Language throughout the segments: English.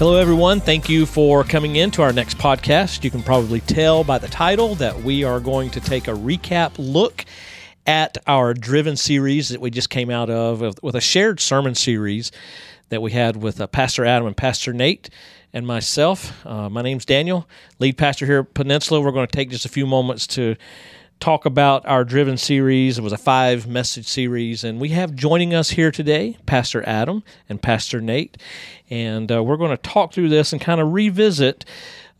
Hello, everyone. Thank you for coming in to our next podcast. You can probably tell by the title that we are going to take a recap look at our Driven series that we just came out of with a shared sermon series that we had with uh, Pastor Adam and Pastor Nate and myself. Uh, my name's Daniel, lead pastor here at Peninsula. We're going to take just a few moments to talk about our Driven series. It was a five message series, and we have joining us here today Pastor Adam and Pastor Nate. And uh, we're going to talk through this and kind of revisit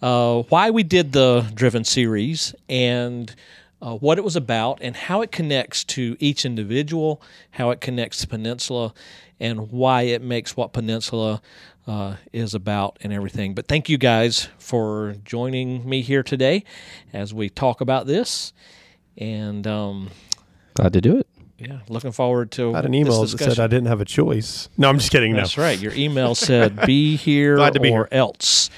uh, why we did the Driven series and uh, what it was about and how it connects to each individual, how it connects to Peninsula, and why it makes what Peninsula uh, is about and everything. But thank you guys for joining me here today as we talk about this. And um, glad to do it. Yeah, looking forward to. I had an email that said I didn't have a choice. No, I'm just kidding. That's right. Your email said "be here Glad to be or here. else."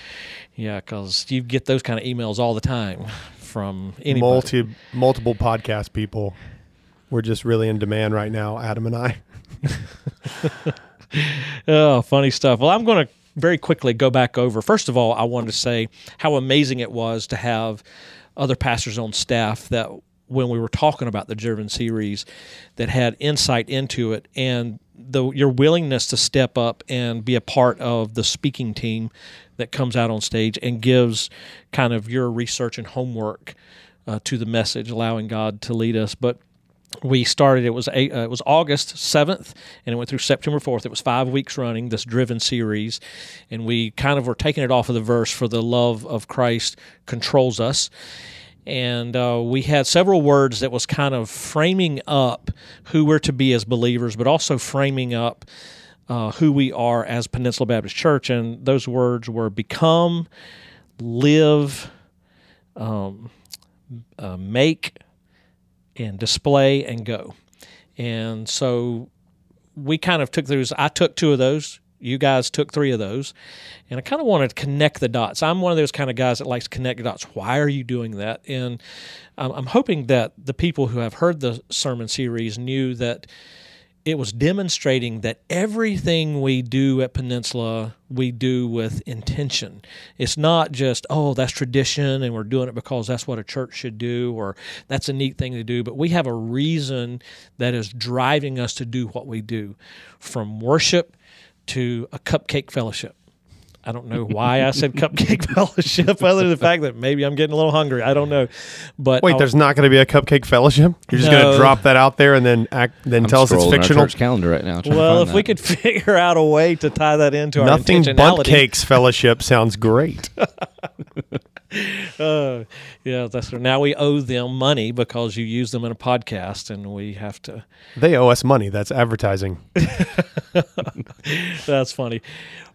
Yeah, because you get those kind of emails all the time from anybody. Multi, multiple podcast people. We're just really in demand right now, Adam and I. Oh, funny stuff. Well, I'm going to very quickly go back over. First of all, I wanted to say how amazing it was to have other pastors on staff that when we were talking about the Driven series that had insight into it and the your willingness to step up and be a part of the speaking team that comes out on stage and gives kind of your research and homework uh, to the message, allowing God to lead us. But we started it was eight, uh, it was August 7th and it went through September 4th it was 5 weeks running this driven series and we kind of were taking it off of the verse for the love of Christ controls us and uh, we had several words that was kind of framing up who we're to be as believers but also framing up uh, who we are as Peninsula Baptist Church and those words were become live um, uh, make and display and go. And so we kind of took those. I took two of those. You guys took three of those. And I kind of wanted to connect the dots. I'm one of those kind of guys that likes to connect the dots. Why are you doing that? And um, I'm hoping that the people who have heard the sermon series knew that it was demonstrating that everything we do at Peninsula, we do with intention. It's not just, oh, that's tradition and we're doing it because that's what a church should do or that's a neat thing to do, but we have a reason that is driving us to do what we do from worship to a cupcake fellowship. I don't know why I said cupcake fellowship, other than the fact that maybe I'm getting a little hungry. I don't know, but Wait, I'll- there's not going to be a cupcake fellowship. You're just going to drop that out there and then act, then I'm tell us it's scrolling our fictional. church calendar right now. well, find if we could figure out a way to tie that into our Nothing intentionality, but cakes fellowship sounds great. Uh, yeah, that's now we owe them money because you use them in a podcast, and we have to. They owe us money. That's advertising. That's funny,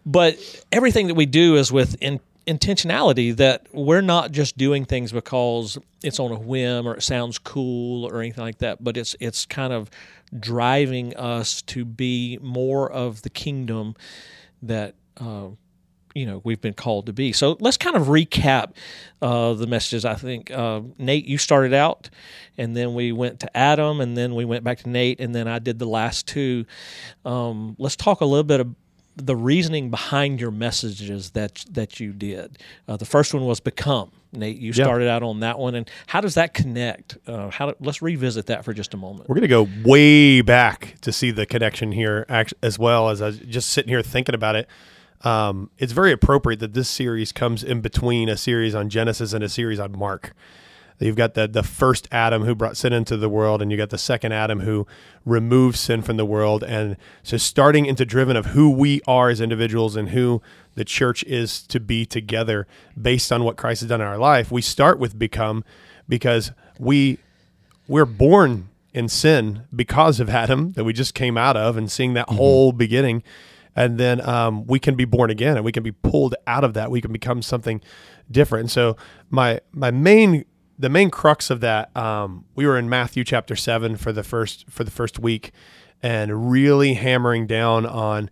but everything that we do is with in, intentionality. That we're not just doing things because it's on a whim or it sounds cool or anything like that, but it's it's kind of driving us to be more of the kingdom that. Uh, you know we've been called to be. So let's kind of recap uh, the messages. I think uh, Nate, you started out, and then we went to Adam, and then we went back to Nate, and then I did the last two. Um, let's talk a little bit of the reasoning behind your messages that that you did. Uh, the first one was become. Nate, you Yeah. started out on that one, and how does that connect? Uh, how do, let's revisit that for just a moment. We're going to go way back to see the connection here, as well as I was just sitting here thinking about it. Um, it's very appropriate that this series comes in between a series on Genesis and a series on Mark. You've got the the first Adam who brought sin into the world, and you got the second Adam who removes sin from the world. And so, starting into driven of who we are as individuals and who the church is to be together, based on what Christ has done in our life, we start with become because we we're born in sin because of Adam that we just came out of and seeing that whole beginning. And then um, we can be born again and we can be pulled out of that. We can become something different. And so my my main the main crux of that um, we were in Matthew chapter seven for the first for the first week and really hammering down on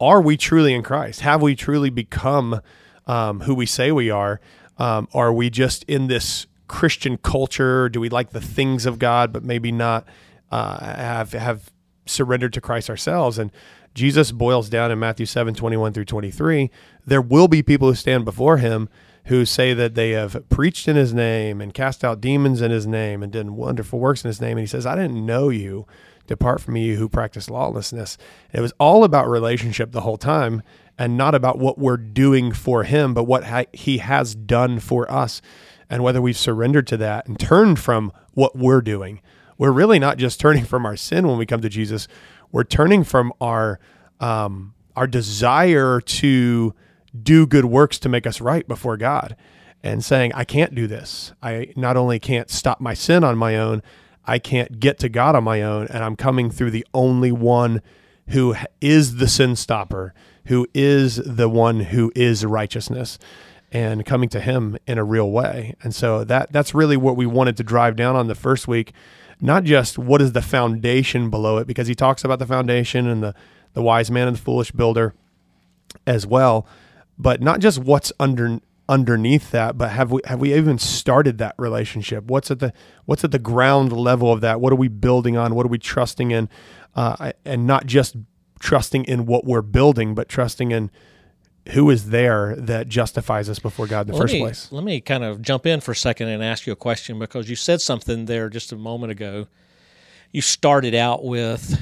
are we truly in Christ? Have we truly become um, who we say we are? Um, are we just in this Christian culture? Do we like the things of God, but maybe not uh, have have surrendered to Christ ourselves. And Jesus boils down in Matthew 7 21 through 23. There will be people who stand before him who say that they have preached in his name and cast out demons in his name and done wonderful works in his name. And he says, I didn't know you. Depart from me, you who practice lawlessness. It was all about relationship the whole time and not about what we're doing for him, but what ha- he has done for us and whether we've surrendered to that and turned from what we're doing. We're really not just turning from our sin when we come to Jesus. We're turning from our um, our desire to do good works to make us right before God and saying, I can't do this. I not only can't stop my sin on my own, I can't get to God on my own. And I'm coming through the only one who is the sin stopper, who is the one who is righteousness and coming to him in a real way. And so that that's really what we wanted to drive down on the first week, not just what is the foundation below it, because he talks about the foundation and the, the wise man and the foolish builder as well, but not just what's under underneath that, but have we have we even started that relationship? What's at the what's at the ground level of that? What are we building on? What are we trusting in? Uh, and not just trusting in what we're building, but trusting in who is there that justifies us before God in the well, first me, place? Let me kind of jump in for a second and ask you a question because you said something there just a moment ago. You started out with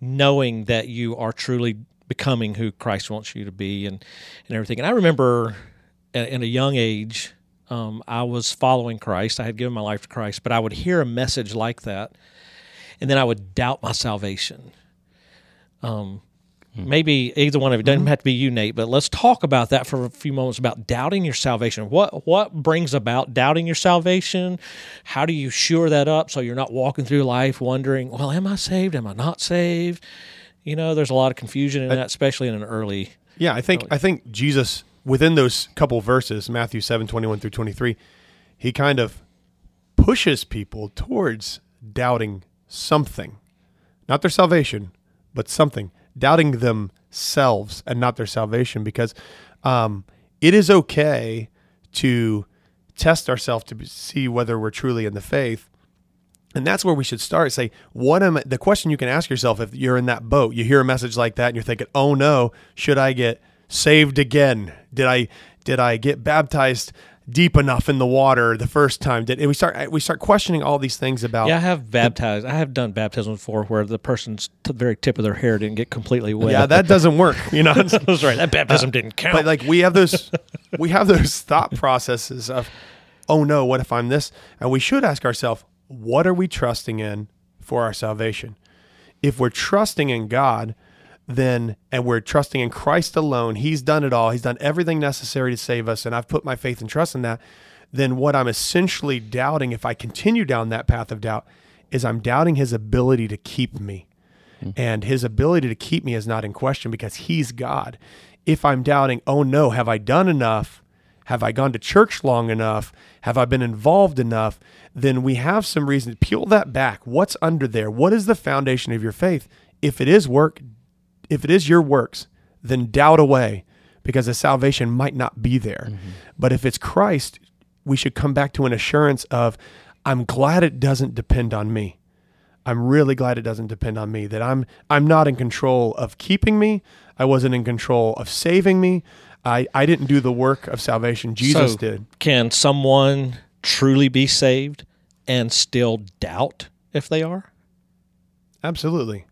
knowing that you are truly becoming who Christ wants you to be and, and everything. And I remember in a young age, um, I was following Christ. I had given my life to Christ, but I would hear a message like that, and then I would doubt my salvation. Um. Maybe either one of you doesn't mm-hmm. have to be you, Nate, but let's talk about that for a few moments about doubting your salvation. What what brings about doubting your salvation? How do you shore that up so you're not walking through life wondering, well, am I saved? Am I not saved? You know, there's a lot of confusion in that, especially in an early. Yeah, I think early. I think Jesus within those couple verses, Matthew 7, 21 through 23, he kind of pushes people towards doubting something. Not their salvation, but something doubting themselves and not their salvation because um, it is okay to test ourselves to see whether we're truly in the faith. And that's where we should start. Say, what am I, the question you can ask yourself if you're in that boat, you hear a message like that and you're thinking, oh no, should I get saved again? Did I, did I get baptized deep enough in the water the first time? Did and we start we start questioning all these things about? Yeah, I have baptized. I have done baptism before where the person's t- very tip of their hair didn't get completely wet. Yeah, that doesn't work. You know, that's right. That baptism uh, didn't count. But like we have those we have those thought processes of, oh no, what if I'm this? And we should ask ourselves, what are we trusting in for our salvation? If we're trusting in God, then and we're trusting in Christ alone, He's done it all. He's done everything necessary to save us, and I've put my faith and trust in that. Then what I'm essentially doubting, if I continue down that path of doubt, is I'm doubting His ability to keep me. Mm-hmm. And His ability to keep me is not in question because He's God. If I'm doubting, oh no, have I done enough? Have I gone to church long enough? Have I been involved enough? Then we have some reason to peel that back. What's under there? What is the foundation of your faith? If it is work, if it is your works, then doubt away because the salvation might not be there. Mm-hmm. But if it's Christ, we should come back to an assurance of, I'm glad it doesn't depend on me. I'm really glad it doesn't depend on me. That I'm I'm not in control of keeping me. I wasn't in control of saving me. I, I didn't do the work of salvation. Jesus so did. Can someone truly be saved and still doubt if they are? Absolutely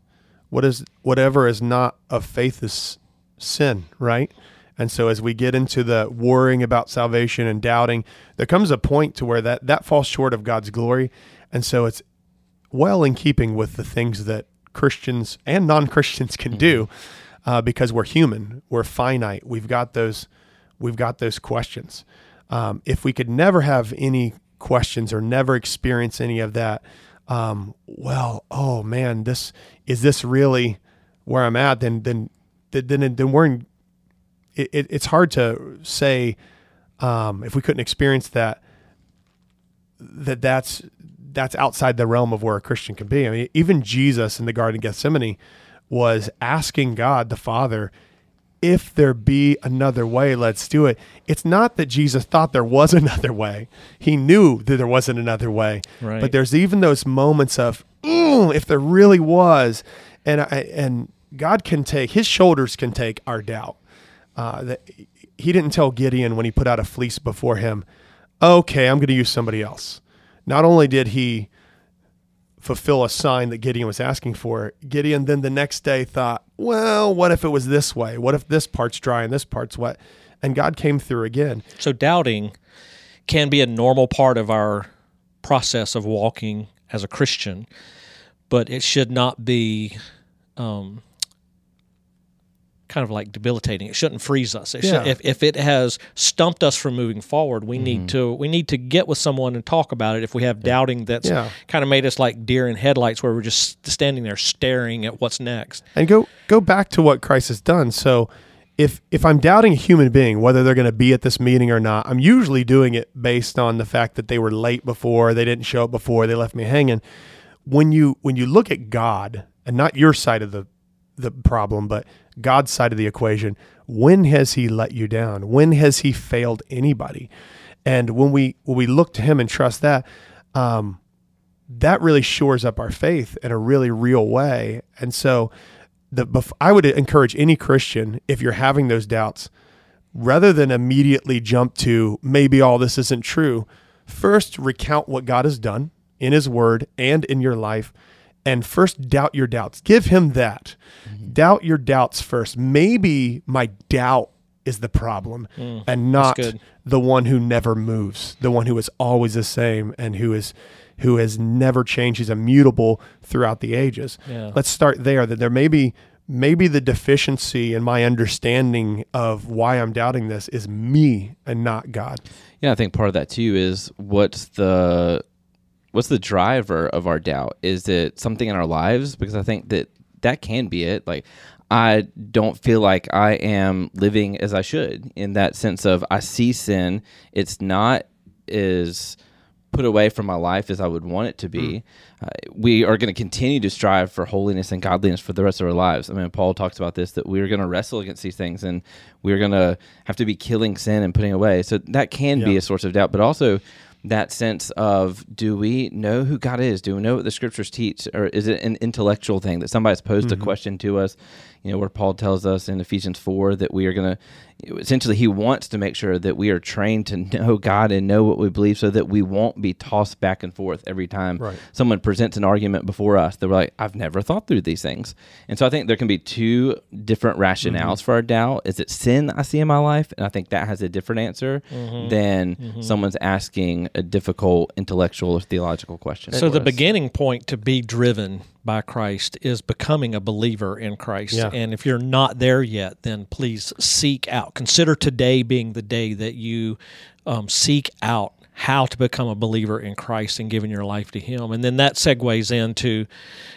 what is whatever is not of faith is sin, right? And so as we get into the worrying about salvation and doubting, there comes a point to where that that falls short of God's glory. And so it's well in keeping with the things that Christians and non-Christians can do mm-hmm. uh, because we're human, we're finite. We've got those we've got those questions. Um, if we could never have any questions or never experience any of that, um, well, oh man, this is this really where I'm at? Then then then then we're in. It, it, it's hard to say um, if we couldn't experience that that that's that's outside the realm of where a Christian can be. I mean, even Jesus in the Garden of Gethsemane was asking God the Father if there be another way, let's do it. It's not that Jesus thought there was another way. He knew that there wasn't another way. Right. But there's even those moments of, if there really was. and I, and God can take his shoulders can take our doubt. Uh, that he didn't tell Gideon when he put out a fleece before him, okay, I'm going to use somebody else. Not only did he fulfill a sign that Gideon was asking for, Gideon then the next day thought, well, what if it was this way? What if this part's dry and this part's wet? And God came through again. So doubting can be a normal part of our process of walking as a Christian, but it should not be um, kind of like debilitating. It shouldn't freeze us. It Yeah. should, if, if it has stumped us from moving forward, we Mm-hmm. need to we need to get with someone and talk about it. If we have doubting that's Yeah. kind of made us like deer in headlights, where we're just standing there staring at what's next. and go go back to what Christ has done. So if if I'm doubting a human being whether they're going to be at this meeting or not, I'm usually doing it based on the fact that they were late before, they didn't show up before, they left me hanging. When you when you look at God and not your side of the the problem, but God's side of the equation, when has he let you down? When has he failed anybody? And when we when we look to him and trust that, um, that really shores up our faith in a really real way. And so, the I would encourage any Christian if you're having those doubts, rather than immediately jump to maybe all this isn't true, first recount what God has done in His Word and in your life, and first doubt your doubts. Give Him that. Mm-hmm. Doubt your doubts first. Maybe my doubt is the problem, mm, and not the one who never moves, the one who is always the same, and who is who has never changed. He's immutable throughout the ages. Yeah. Let's start there. That there may be maybe the deficiency in my understanding of why I'm doubting this is me and not God. Yeah, I think part of that too is what's the what's the driver of our doubt? Is it something in our lives? Because I think that that can be it. Like I don't feel like I am living as I should in that sense of I see sin. It's not as put away from my life as I would want it to be. Uh, we are going to continue to strive for holiness and godliness for the rest of our lives. I mean, Paul talks about this that we are going to wrestle against these things and we're going to have to be killing sin and putting away. So that can be a source of doubt, but also that sense of do we know who God is? Do we know what the scriptures teach? Or is it an intellectual thing that somebody's posed a mm-hmm. question to us? You know, where Paul tells us in Ephesians 4 that we are going to, essentially, he wants to make sure that we are trained to know God and know what we believe so that we won't be tossed back and forth every time Right. someone presents an argument before us that we're like, I've never thought through these things. And so I think there can be two different rationales Mm-hmm. for our doubt. Is it sin I see in my life? And I think that has a different answer Mm-hmm. than someone's asking a difficult intellectual or theological question. So the us. beginning point to be driven by Christ is becoming a believer in Christ. Yeah. And if you're not there yet, then please seek out. Consider today being the day that you um, seek out how to become a believer in Christ and giving your life to Him. And then that segues into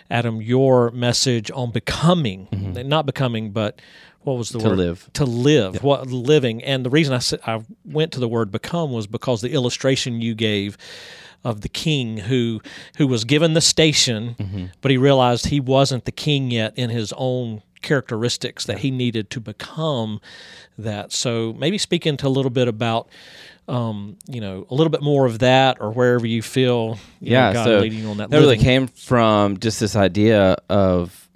Adam your message on becoming, not becoming, but what was the Mm-hmm. To live. To live. What living? And the reason I said I went to the word become was because the illustration you gave of the king who who was given the station, Mm-hmm. but he realized he wasn't the king yet in his own characteristics that he needed to become that. So maybe speak into a little bit about um, you know, a little bit more of that or wherever you feel you know, yeah, God so leading you on that. that really came from just this idea of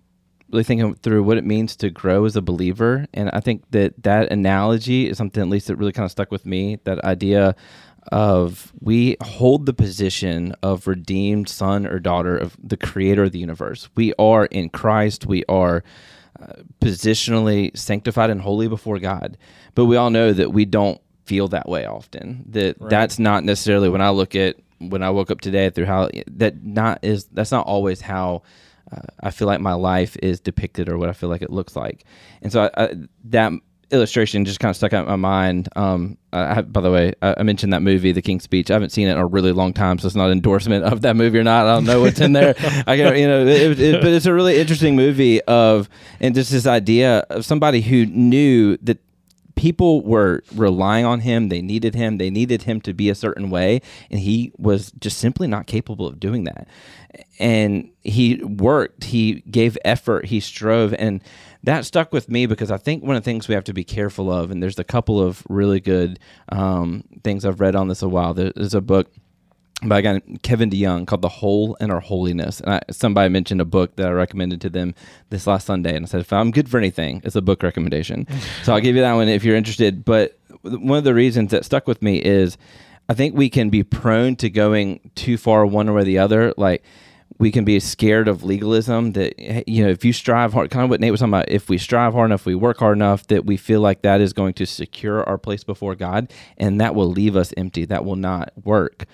really thinking through what it means to grow as a believer, and I think that that analogy is something at least that really kind of stuck with me. That idea of we hold the position of redeemed son or daughter of the creator of the universe. We are in Christ. We are uh, positionally sanctified and holy before God. But we all know that we don't feel that way often. That that's not necessarily when I look at when I woke up today through how that not is that's not always how uh, I feel like my life is depicted or what I feel like it looks like. And so I, I, that illustration just kind of stuck out in my mind. Um, I, by the way, I, I mentioned that movie, The King's Speech. I haven't seen it in a really long time, so it's not an endorsement of that movie or not. I don't know what's in there. I can, you know, it, it, but it's a really interesting movie of and just this idea of somebody who knew that people were relying on him they needed him they needed him to be a certain way and he was just simply not capable of doing that and he worked he gave effort he strove and that stuck with me because i think one of the things we have to be careful of and there's a couple of really good um, things i've read on this a while there's a book by a guy Kevin DeYoung called "The Hole in Our Holiness." And I, somebody mentioned a book that I recommended to them this last Sunday, and I said, "If I'm good for anything, it's a book recommendation." so I'll give you that one if you're interested. But one of the reasons that stuck with me is I think we can be prone to going too far one way or the other, like we can be scared of legalism that you know if you strive hard kind of what nate was talking about if we strive hard enough we work hard enough that we feel like that is going to secure our place before god and that will leave us empty. That will not work.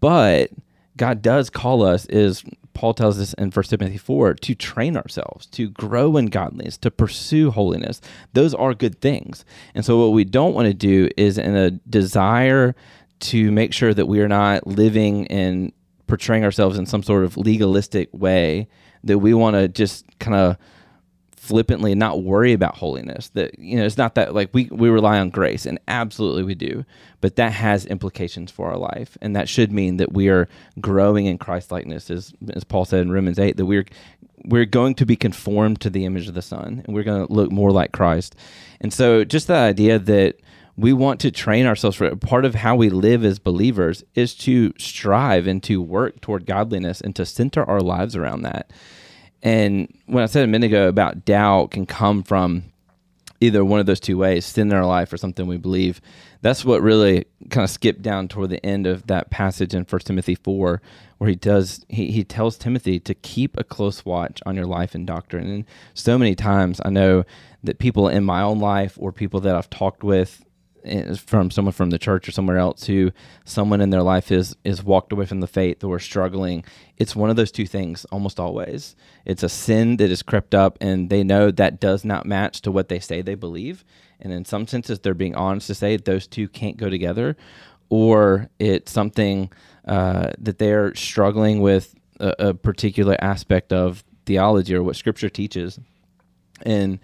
But god does call us is paul tells us in 1 timothy 4 to train ourselves to grow in godliness to pursue holiness. Those are good things. And so what we don't want to do is in a desire to make sure that we are not living in portraying ourselves in some sort of legalistic way that we want to just kind of flippantly not worry about holiness that you know it's not that like we we rely on grace and absolutely we do but that has implications for our life and that should mean that we are growing in christ likeness as as paul said in romans 8 that we're we're going to be conformed to the image of the son and we're going to look more like christ. And so just the idea that we want to train ourselves for it. Part of how we live as believers is to strive and to work toward godliness and to center our lives around that. And when I said a minute ago about doubt can come from either one of those two ways, sin in our life or something we believe, that's what really kind of skipped down toward the end of that passage in First Timothy 4, where he does he, he tells Timothy to keep a close watch on your life and doctrine. And so many times I know that people in my own life or people that I've talked with from someone from the church or somewhere else who someone in their life is is walked away from the faith or struggling it's one of those two things almost always. It's a sin that is crept up and they know that does not match to what they say they believe. And in some senses they're being honest to say those two can't go together or it's something uh, that they're struggling with a, a particular aspect of theology or what scripture teaches. And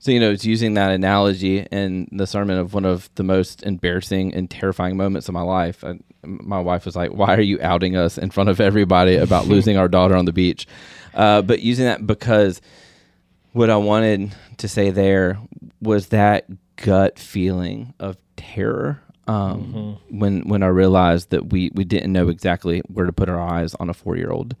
so, you know, it's using that analogy in the sermon of one of the most embarrassing and terrifying moments of my life. I, my wife was like, Why are you outing us in front of everybody about losing our daughter on the beach? Uh, but using that because what I wanted to say there was that gut feeling of terror um, mm-hmm. when when I realized that we, we didn't know exactly where to put our eyes on a four year old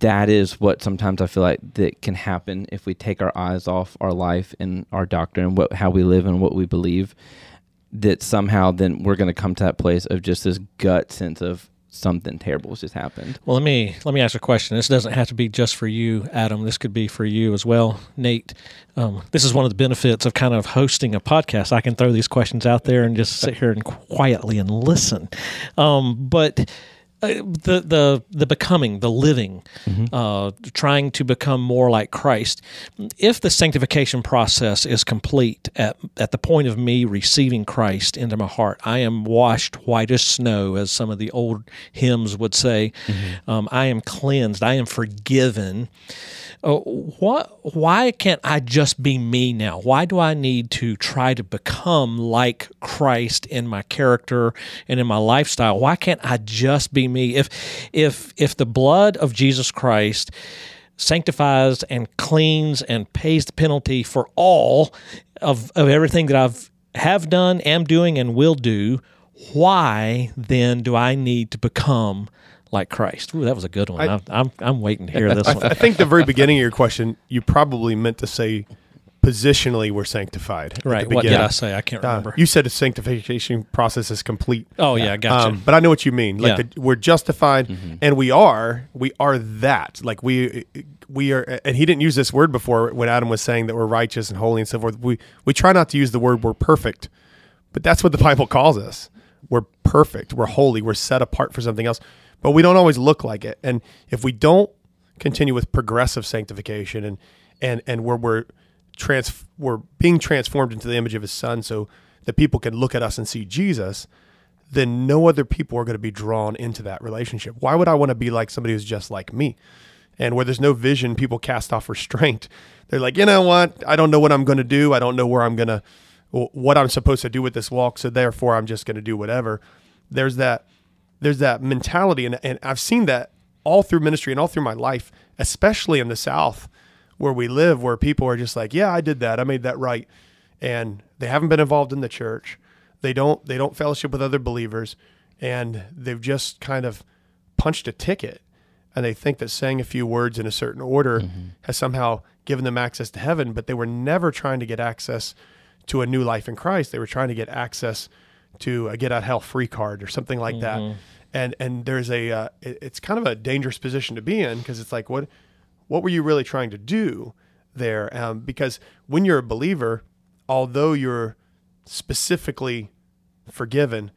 that is what sometimes I feel like that can happen if we take our eyes off our life and our doctrine what how we live and what we believe. That somehow then we're going to come to that place of just this gut sense of something terrible has just happened. Well, let me let me ask a question. This doesn't have to be just for you, Adam. This could be for you as well, Nate. Um, this is one of the benefits of kind of hosting a podcast. I can throw these questions out there and just sit here and quietly and listen. Um, but uh, the the the becoming, the living, mm-hmm. uh, trying to become more like Christ. If the sanctification process is complete at at the point of me receiving Christ into my heart, I am washed white as snow, as some of the old hymns would say. Mm-hmm. Um, I am cleansed. I am forgiven. Uh, what? Why can't I just be me now? Why do I need to try to become like Christ in my character and in my lifestyle? Why can't I just be me? If if if the blood of Jesus Christ sanctifies and cleans and pays the penalty for all of, of everything that I've have done, am doing, and will do, why then do I need to become like Christ? Ooh, that was a good one. I, am I'm, I'm waiting to hear this I, one. I think the very beginning of your question, you probably meant to say positionally we're sanctified. Right. What did I say? I can't uh, remember. Uh, you said the sanctification process is complete. Oh yeah, gotcha. Um, but I know what you mean. Like yeah. the, we're justified, mm-hmm. and we are. We are that. Like we we are. And he didn't use this word before when Adam was saying that we're righteous and holy and so forth. We we try not to use the word we're perfect, but that's what the Bible calls us. We're perfect. We're holy. We're set apart for something else. But we don't always look like it. And if we don't continue with progressive sanctification and and and where we're trans we're being transformed into the image of his son so that people can look at us and see Jesus, then no other people are going to be drawn into that relationship. Why would I want to be like somebody who's just like me? And where there's no vision, people cast off restraint. They're like, you know what? I don't know what I'm going to do. I don't know where I'm going to, what I'm supposed to do with this walk. So therefore, I'm just going to do whatever. There's that, there's that mentality, and and I've seen that all through ministry and all through my life, especially in the South where we live, where people are just like, yeah, I did that, I made that right, and they haven't been involved in the church. They don't they don't fellowship with other believers, and they've just kind of punched a ticket and they think that saying a few words in a certain order mm-hmm. has somehow given them access to heaven, but they were never trying to get access to a new life in Christ. They were trying to get access to a get out hell free card or something like that. And and there's a uh, it- it's kind of a dangerous position to be in because it's like what what were you really trying to do there? Um, because when you're a believer, although you're specifically forgiven,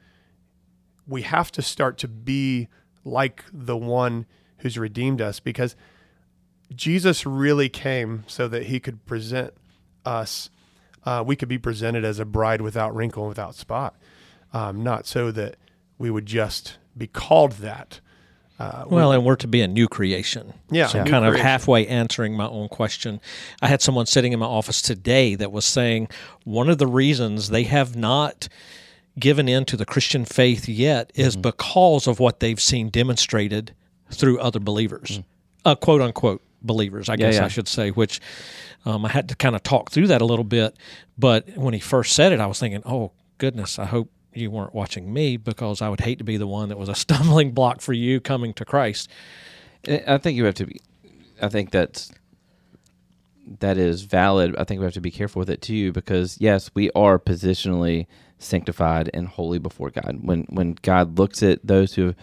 we have to start to be like the one who's redeemed us because Jesus really came so that he could present us, uh, we could be presented as a bride without wrinkle and without spot, um, not so that we would just be called that. Uh, we- Well, and we're to be a new creation. Yeah, So a new kind of creation. halfway answering my own question. I had someone sitting in my office today that was saying one of the reasons they have not given in to the Christian faith yet is Mm-hmm. because of what they've seen demonstrated through other believers, uh, quote unquote believers, I guess Mm. yeah. I should say, which um, I had to kind of talk through that a little bit. But when he first said it, I was thinking, oh, goodness, I hope you weren't watching me because I would hate to be the one that was a stumbling block for you coming to Christ. I think you have to be. I think that's that is valid. I think we have to be careful with it too, because yes, we are positionally sanctified and holy before God. When when God looks at those who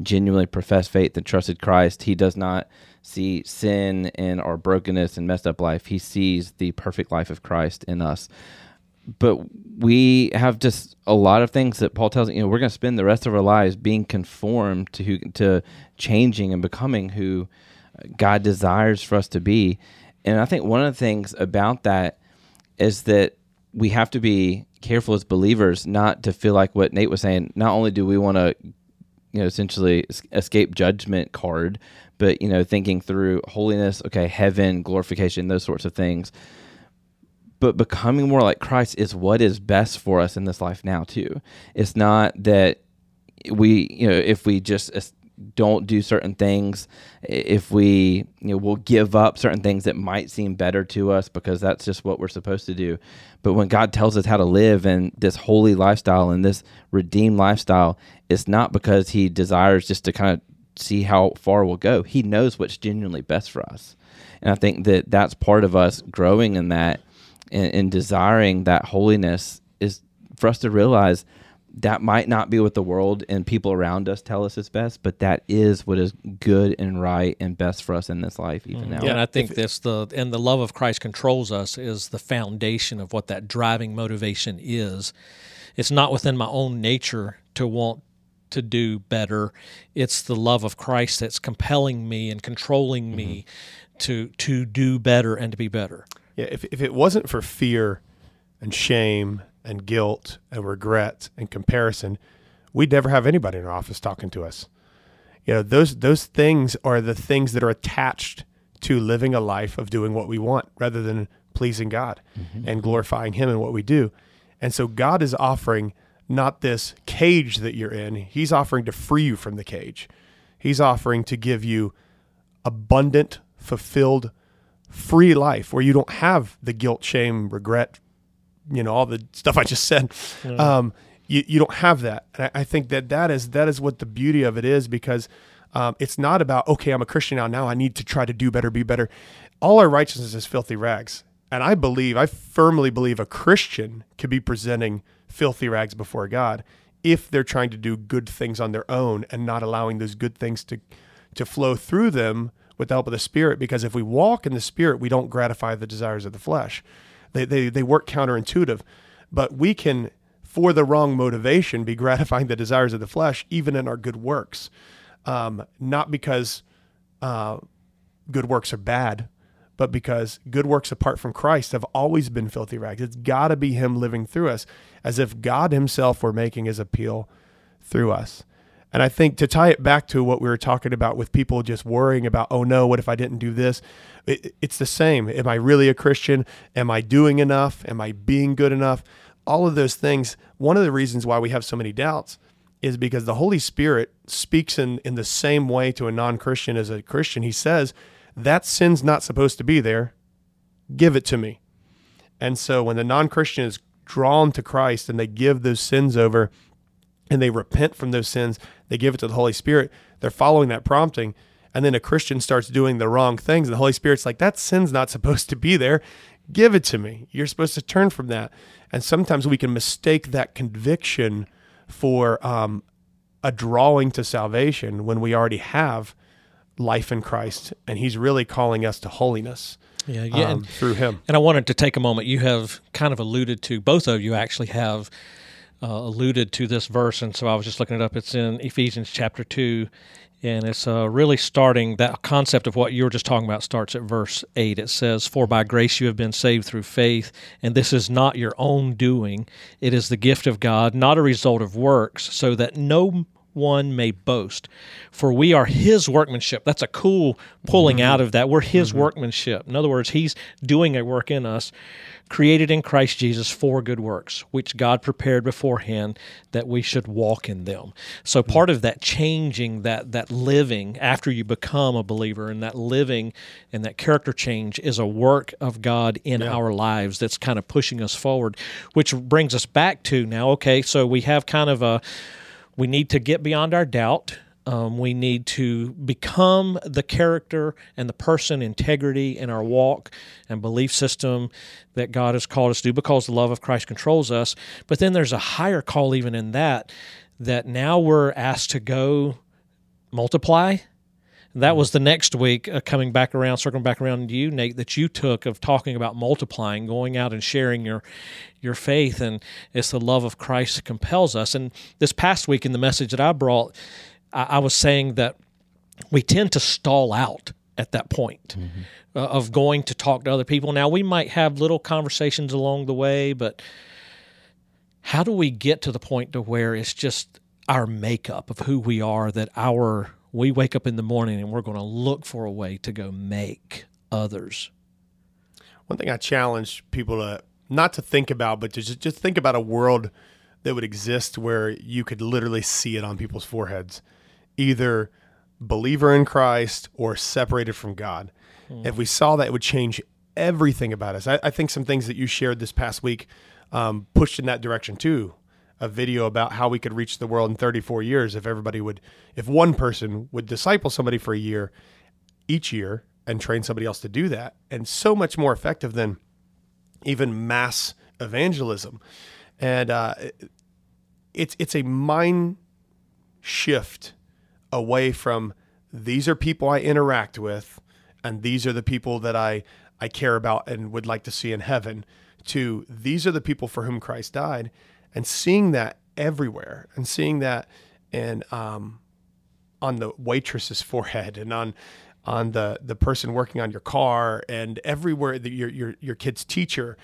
genuinely professed faith and trusted Christ, He does not see sin and our brokenness and messed up life. He sees the perfect life of Christ in us but we have just a lot of things that Paul tells you know we're going to spend the rest of our lives being conformed to who to changing and becoming who uh, God desires for us to be. And I think one of the things about that is that we have to be careful as believers not to feel like what Nate was saying. Not only do we want to you know essentially escape judgment card but you know thinking through holiness okay heaven glorification those sorts of things but becoming more like Christ is what is best for us in this life now too. It's not that we, you know, if we just uh, don't do certain things, if we, you know, we'll give up certain things that might seem better to us because that's just what we're supposed to do. But when God tells us how to live in this holy lifestyle and this redeemed lifestyle, it's not because He desires just to kind of see how far we'll go. He knows what's genuinely best for us. And I think that that's part of us growing in that and, and desiring that holiness is for us to realize that might not be what the world and people around us tell us is best, but that is what is good and right and best for us in this life, even mm-hmm. now. Yeah, and I think this the and the love of Christ controls us is the foundation of what that driving motivation is. It's not within my own nature to want to do better. It's the love of Christ that's compelling me and controlling me mm-hmm. to to do better and to be better. Yeah, if, if it wasn't for fear and shame and guilt and regret and comparison, we'd never have anybody in our office talking to us. You know, those those things are the things that are attached to living a life of doing what we want rather than pleasing God mm-hmm. and glorifying him in what we do. And so God is offering not this cage that you're in. He's offering to free you from the cage. He's offering to give you abundant, fulfilled, free life where you don't have the guilt, shame, regret, you know, all the stuff I just said. Um, you, you don't have that. And I, I think that that is, that is what the beauty of it is because um, it's not about, okay, I'm a Christian now. Now I need to try to do better, be better. All our righteousness is filthy rags. And I believe, I firmly believe a Christian could be presenting filthy rags before God if they're trying to do good things on their own and not allowing those good things to to flow through them with the help of the Spirit. Because if we walk in the Spirit, we don't gratify the desires of the flesh. They they they work counterintuitive, but we can, for the wrong motivation, be gratifying the desires of the flesh even in our good works, um, not because uh, good works are bad, but because good works apart from Christ have always been filthy rags. It's got to be Him living through us, as if God Himself were making His appeal through us. And I think to tie it back to what we were talking about with people just worrying about, oh no, what if I didn't do this? It, it's the same. Am I really a Christian? Am I doing enough? Am I being good enough? All of those things. One of the reasons why we have so many doubts is because the Holy Spirit speaks in, in the same way to a non Christian as a Christian. He says, that sin's not supposed to be there. Give it to me. And so when the non Christian is drawn to Christ and they give those sins over, and they repent from those sins, they give it to the Holy Spirit, they're following that prompting. And then a Christian starts doing the wrong things, and the Holy Spirit's like, that sin's not supposed to be there. Give it to me. You're supposed to turn from that. And sometimes we can mistake that conviction for um, a drawing to salvation when we already have life in Christ, and He's really calling us to holiness. Yeah, yeah. um, and, through Him. and I wanted to take a moment. You have kind of alluded to both of you actually have uh, alluded to this verse, and so I was just looking it up. It's in Ephesians chapter two, and it's uh, really starting that concept of what you were just talking about starts at verse 8. It says, For by grace you have been saved through faith, and this is not your own doing. It is the gift of God, not a result of works, so that no one may boast. For we are his workmanship. That's a cool pulling out of that. We're his mm-hmm. workmanship. In other words, he's doing a work in us, created in Christ Jesus for good works, which God prepared beforehand that we should walk in them. So part of that changing, that that living after you become a believer, and that living and that character change is a work of God in our lives that's kind of pushing us forward, which brings us back to now, okay, so we have kind of a we need to get beyond our doubt. Um, we need to become the character and the person, integrity in our walk and belief system that God has called us to because the love of Christ controls us. But then there's a higher call, even in that, that now we're asked to go multiply. That was the next week uh, coming back around, circling back around to you, Nate, that you took of talking about multiplying, going out and sharing your your faith, and it's the love of Christ that compels us. And this past week in the message that I brought, I, I was saying that we tend to stall out at that point uh, of going to talk to other people. Now we might have little conversations along the way, but how do we get to the point to where it's just our makeup of who we are that our we wake up in the morning and we're going to look for a way to go make others One thing I challenge people to not to think about, but to just, just think about a world that would exist where you could literally see it on people's foreheads, either believer in Christ or separated from God. If we saw that, it would change everything about us. I, I think some things that you shared this past week um, pushed in that direction too. A video about how we could reach the world in 34 years if everybody would, if one person would disciple somebody for a year each year and train somebody else to do that, and so much more effective than even mass evangelism. And uh, it's it's a mind shift away from these are people I interact with, and these are the people that I I care about and would like to see in heaven. To these are the people for whom Christ died, and seeing that everywhere, and seeing that and um, on the waitress's forehead and on on the the person working on your car and everywhere that your your your kid's teacher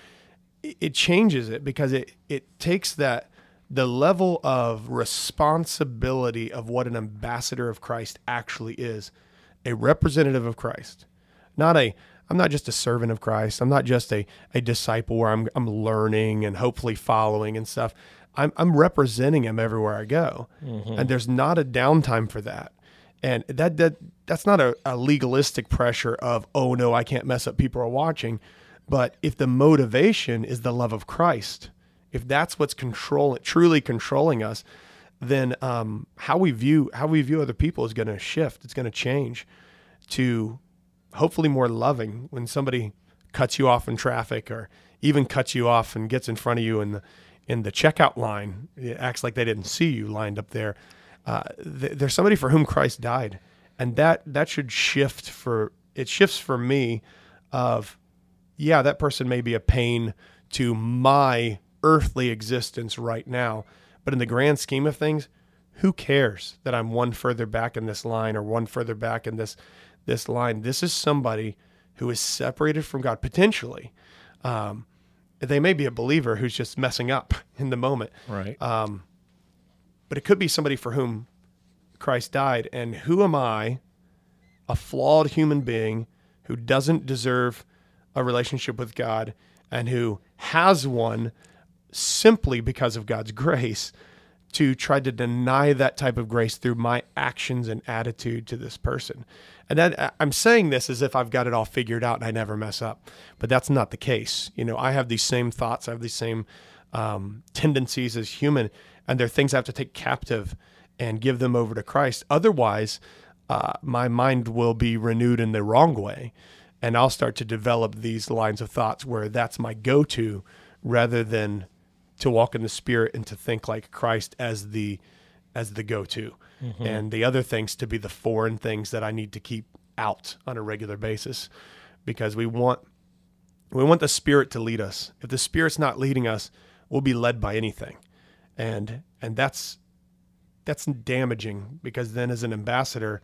it, it changes it because it it takes that the level of responsibility of what an ambassador of Christ actually is a representative of Christ not a I'm not just a servant of Christ. I'm not just a a disciple where I'm I'm learning and hopefully following and stuff. I'm I'm representing him everywhere I go. And there's not a downtime for that. And that that that's not a, a legalistic pressure of oh no I can't mess up. People are watching. But if the motivation is the love of Christ if that's what's controlling truly controlling us then um, how we view how we view other people is going to shift. It's going to change to hopefully more loving when somebody cuts you off in traffic or even cuts you off and gets in front of you in the in the checkout line it acts like they didn't see you lined up there. Uh, th- there's somebody for whom Christ died and that that should shift for it shifts for me of yeah that person may be a pain to my earthly existence right now but in the grand scheme of things who cares that I'm one further back in this line or one further back in this this line this is somebody who is separated from God potentially. Um, they may be a believer who's just messing up in the moment. Right. Um, but it could be somebody for whom Christ died. And who am I, a flawed human being who doesn't deserve a relationship with God and who has one simply because of God's grace, to try to deny that type of grace through my actions and attitude to this person. And that I'm saying this as if I've got it all figured out and I never mess up, but that's not the case. You know, I have these same thoughts, I have these same um, tendencies as human, and they're things I have to take captive and give them over to Christ. Otherwise, uh, my mind will be renewed in the wrong way, and I'll start to develop these lines of thoughts where that's my go-to, rather than to walk in the Spirit and to think like Christ as the as the go-to, mm-hmm. and the other things to be the foreign things that I need to keep out on a regular basis, because we want we want the Spirit to lead us. If the Spirit's not leading us, we'll be led by anything, and and that's that's damaging because then as an ambassador,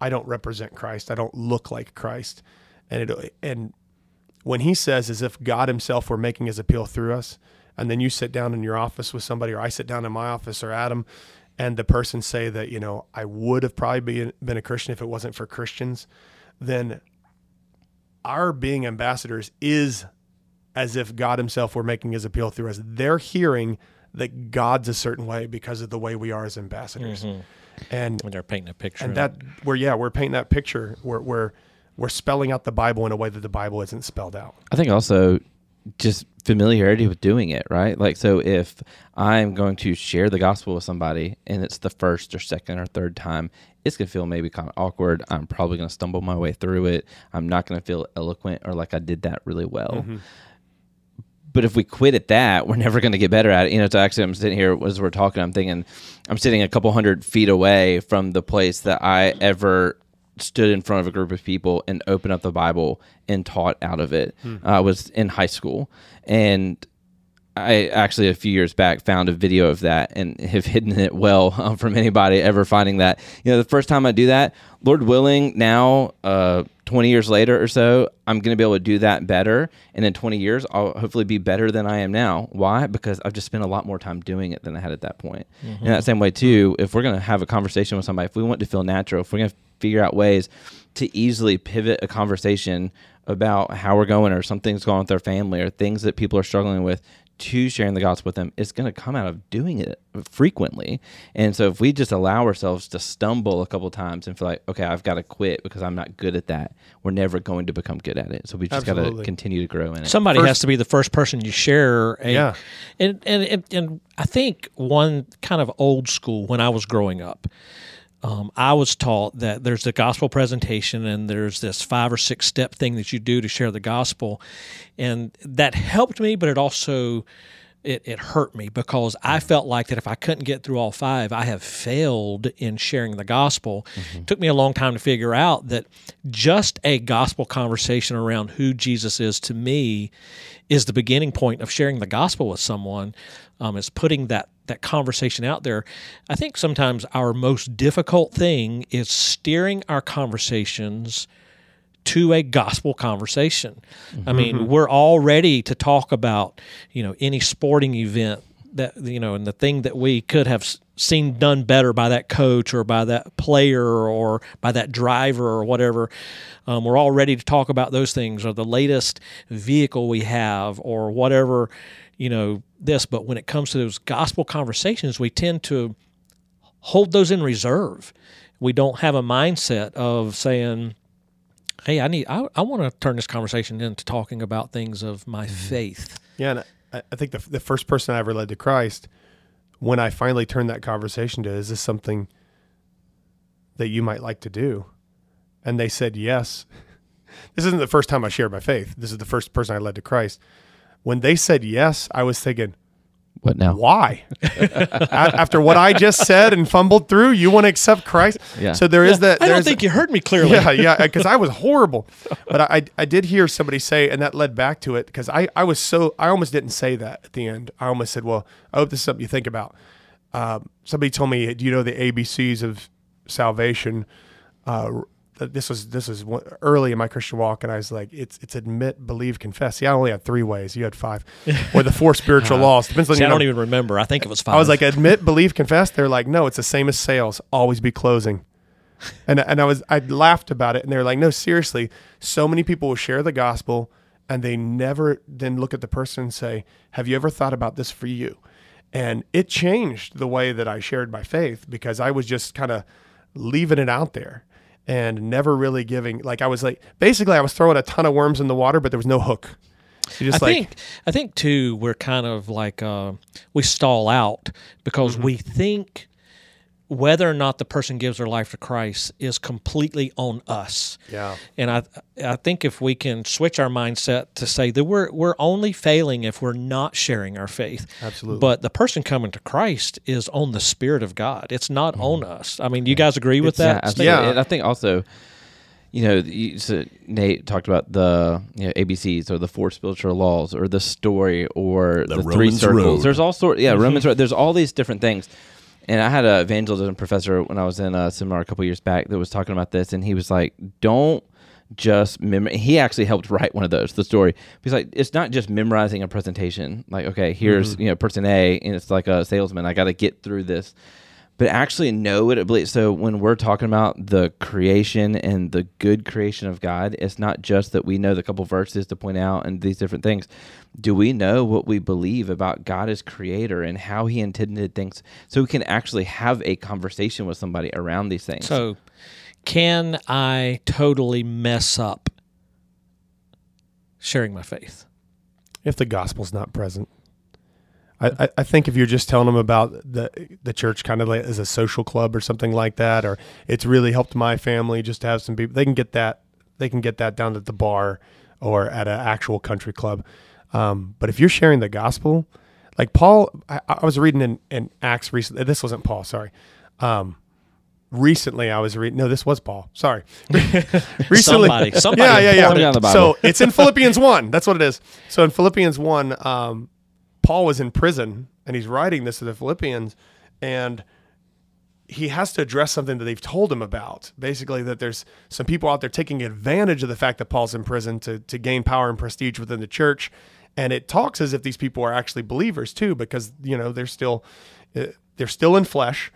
I don't represent Christ. I don't look like Christ, and it and when he says as if God Himself were making His appeal through us, and then you sit down in your office with somebody, or I sit down in my office, or Adam, and the person say that you know I would have probably been been a Christian if it wasn't for Christians, then our being ambassadors is as if God Himself were making His appeal through us. They're hearing that God's a certain way because of the way we are as ambassadors, mm-hmm. and when they're painting a picture. and that we're yeah we're painting that picture we're we're we're spelling out the bible in a way that the bible isn't spelled out I think also just familiarity with doing it, right? Like, so if I'm going to share the gospel with somebody and it's the first or second or third time, it's going to feel maybe kind of awkward. I'm probably going to stumble my way through it. I'm not going to feel eloquent or like I did that really well. Mm-hmm. But if we quit at that, we're never going to get better at it. You know, it's actually, I'm sitting here as we're talking, I'm thinking, I'm sitting a couple hundred feet away from the place that I ever stood in front of a group of people and opened up the Bible and taught out of it. I was in high school. And I actually a few years back found a video of that and have hidden it well um, from anybody ever finding that. You know, the first time I do that, Lord willing, now uh, 20 years later or so, I'm going to be able to do that better. And in 20 years, I'll hopefully be better than I am now. Why? Because I've just spent a lot more time doing it than I had at that point. In that same way, too, if we're going to have a conversation with somebody, if we want to feel natural, if we're going to figure out ways to easily pivot a conversation about how we're going or something's going on with our family or things that people are struggling with to sharing the gospel with them, it's going to come out of doing it frequently. And so if we just allow ourselves to stumble a couple times and feel like, okay, I've got to quit because I'm not good at that, we're never going to become good at it. So we just got to continue to grow in it. Somebody First- has to be the first person you share. A, Yeah. And, and and and I think one kind of old school when I was growing up, um, I was taught that there's the gospel presentation and there's this five or six step thing that you do to share the gospel, and that helped me, but it also it, it hurt me because I felt like that if I couldn't get through all five, I have failed in sharing the gospel. It took me a long time to figure out that just a gospel conversation around who Jesus is to me is the beginning point of sharing the gospel with someone. Um, is putting that that conversation out there. I think sometimes our most difficult thing is steering our conversations to a gospel conversation. I mean, we're all ready to talk about, you know, any sporting event that you know, and the thing that we could have seen done better by that coach or by that player or by that driver or whatever. Um, we're all ready to talk about those things or the latest vehicle we have or whatever, you know, this. But when it comes to those gospel conversations, we tend to hold those in reserve. We don't have a mindset of saying, hey, I need, I, I want to turn this conversation into talking about things of my mm-hmm. faith. yeah and I, I think the, the first person i ever led to christ when i finally turned that conversation to is this something that you might like to do and they said yes this isn't the first time i shared my faith this is the first person i led to christ when they said yes i was thinking what now? why after what i just said and fumbled through you want to accept christ Yeah. so there is that I don't there's- think you heard me clearly. yeah, yeah, because I was horrible. But I, I did hear somebody say, and that led back to it because I, I was so, I almost didn't say that at the end. I almost said, well, I hope this is something you think about. Um, somebody told me, do you know the ABCs of salvation? Uh, th- this was this was early in my Christian walk, and I was like, "It's it's admit, believe, confess." See, I only had three ways. You had five, or the four spiritual uh, laws. Depends on See, I don't even remember. I think it was five. I was like, admit, believe, confess. They're like, no, it's the same as sales. Always be closing. And and I was I laughed about it, and they were like, no, seriously. So many people will share the gospel, and they never then look at the person and say, have you ever thought about this for you? And it changed the way that I shared my faith because I was just kind of leaving it out there and never really giving like I was like basically I was throwing a ton of worms in the water but there was no hook. I like think I think too we're kind of like uh, we stall out because Mm-hmm. we think whether or not the person gives their life to Christ is completely on us. yeah. And I I think if we can switch our mindset to say that we're we're only failing if we're not sharing our faith. Absolutely. But the person coming to Christ is on the Spirit of God. It's not Mm-hmm. on us. I mean, do you guys agree with yeah, that? absolutely. statement? Yeah. And I think also, you know, you, so Nate talked about the you know, ABCs or the four spiritual laws or the story or the, three circles. road. There's all sort, Yeah, Romans road. There's all these different things. And I had an evangelism professor when I was in a seminar a couple years back that was talking about this, and he was like, "Don't." Just mem- he actually helped write one of those the story. He's like, it's not just memorizing a presentation. Like, okay, here's mm-hmm. you know person A, and it's like a salesman. I got to get through this but actually know what it believes. So when we're talking about the creation and the good creation of God, it's not just that we know the couple verses to point out and these different things. Do we know what we believe about God as creator and how he intended things so we can actually have a conversation with somebody around these things? So, can I totally mess up sharing my faith? if the gospel's not present. I, I, think if you're just telling them about the the church kind of like as a social club or something like that, or it's really helped my family just to have some people, they can get that they can get that down at the bar or at an actual country club. Um, but if you're sharing the gospel, like Paul, I, I was reading in, in Acts recently. This wasn't Paul, sorry. Um, recently, I was reading. No, this was Paul. Sorry. recently, Somebody, somebody yeah, yeah, yeah. Somebody on the So it's in Philippians one. That's what it is. So in Philippians one, um, Paul was in prison and he's writing this to the Philippians, and he has to address something that they've told him about. Basically, that there's some people out there taking advantage of the fact that Paul's in prison to to gain power and prestige within the church. And it talks as if these people are actually believers too, because you know they're still uh, they're still in flesh,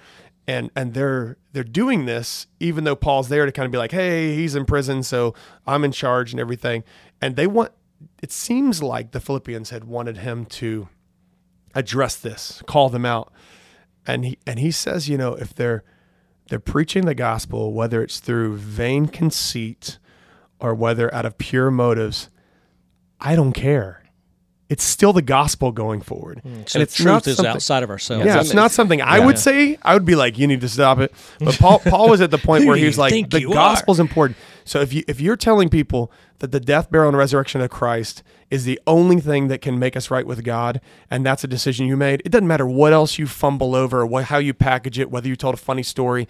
and and they're they're doing this even though Paul's there to kind of be like, hey, he's in prison, so I'm in charge and everything. And they want. It seems like the Philippians had wanted him to address this, call them out, and he and he says, you know, if they're they're preaching the gospel, whether it's through vain conceit or whether out of pure motives, I don't care. It's still the gospel going forward, hmm, So and it's truth is outside of ourselves. yeah, it's not something I would say. I would be like, you need to stop it. But Paul, Paul was at the point where he was like, the gospel's important. So if you if you're telling people that the death, burial, and resurrection of Christ is the only thing that can make us right with God, and that's a decision you made, it doesn't matter what else you fumble over, what, how you package it, whether you told a funny story,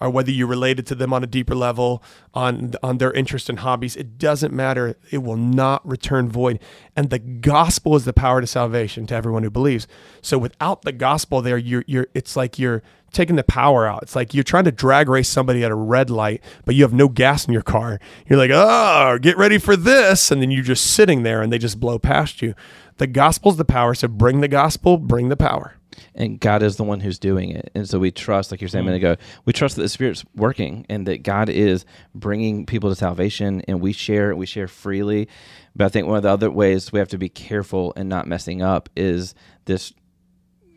or whether you related to them on a deeper level, on on their interests and hobbies. It doesn't matter. It will not return void. And the gospel is the power to salvation to everyone who believes. So without the gospel, there, you're you're. It's like you're taking the power out. It's like you're trying to drag race somebody at a red light, but you have no gas in your car. You're like, oh, get ready for this. And then you're just sitting there and they just blow past you. The gospel's the power. So bring the gospel, bring the power. and God is the one who's doing it. And so we trust, like you're saying a minute mm. ago, we trust that the Spirit's working and that God is bringing people to salvation and we share, we share freely. But I think one of the other ways we have to be careful and not messing up is this,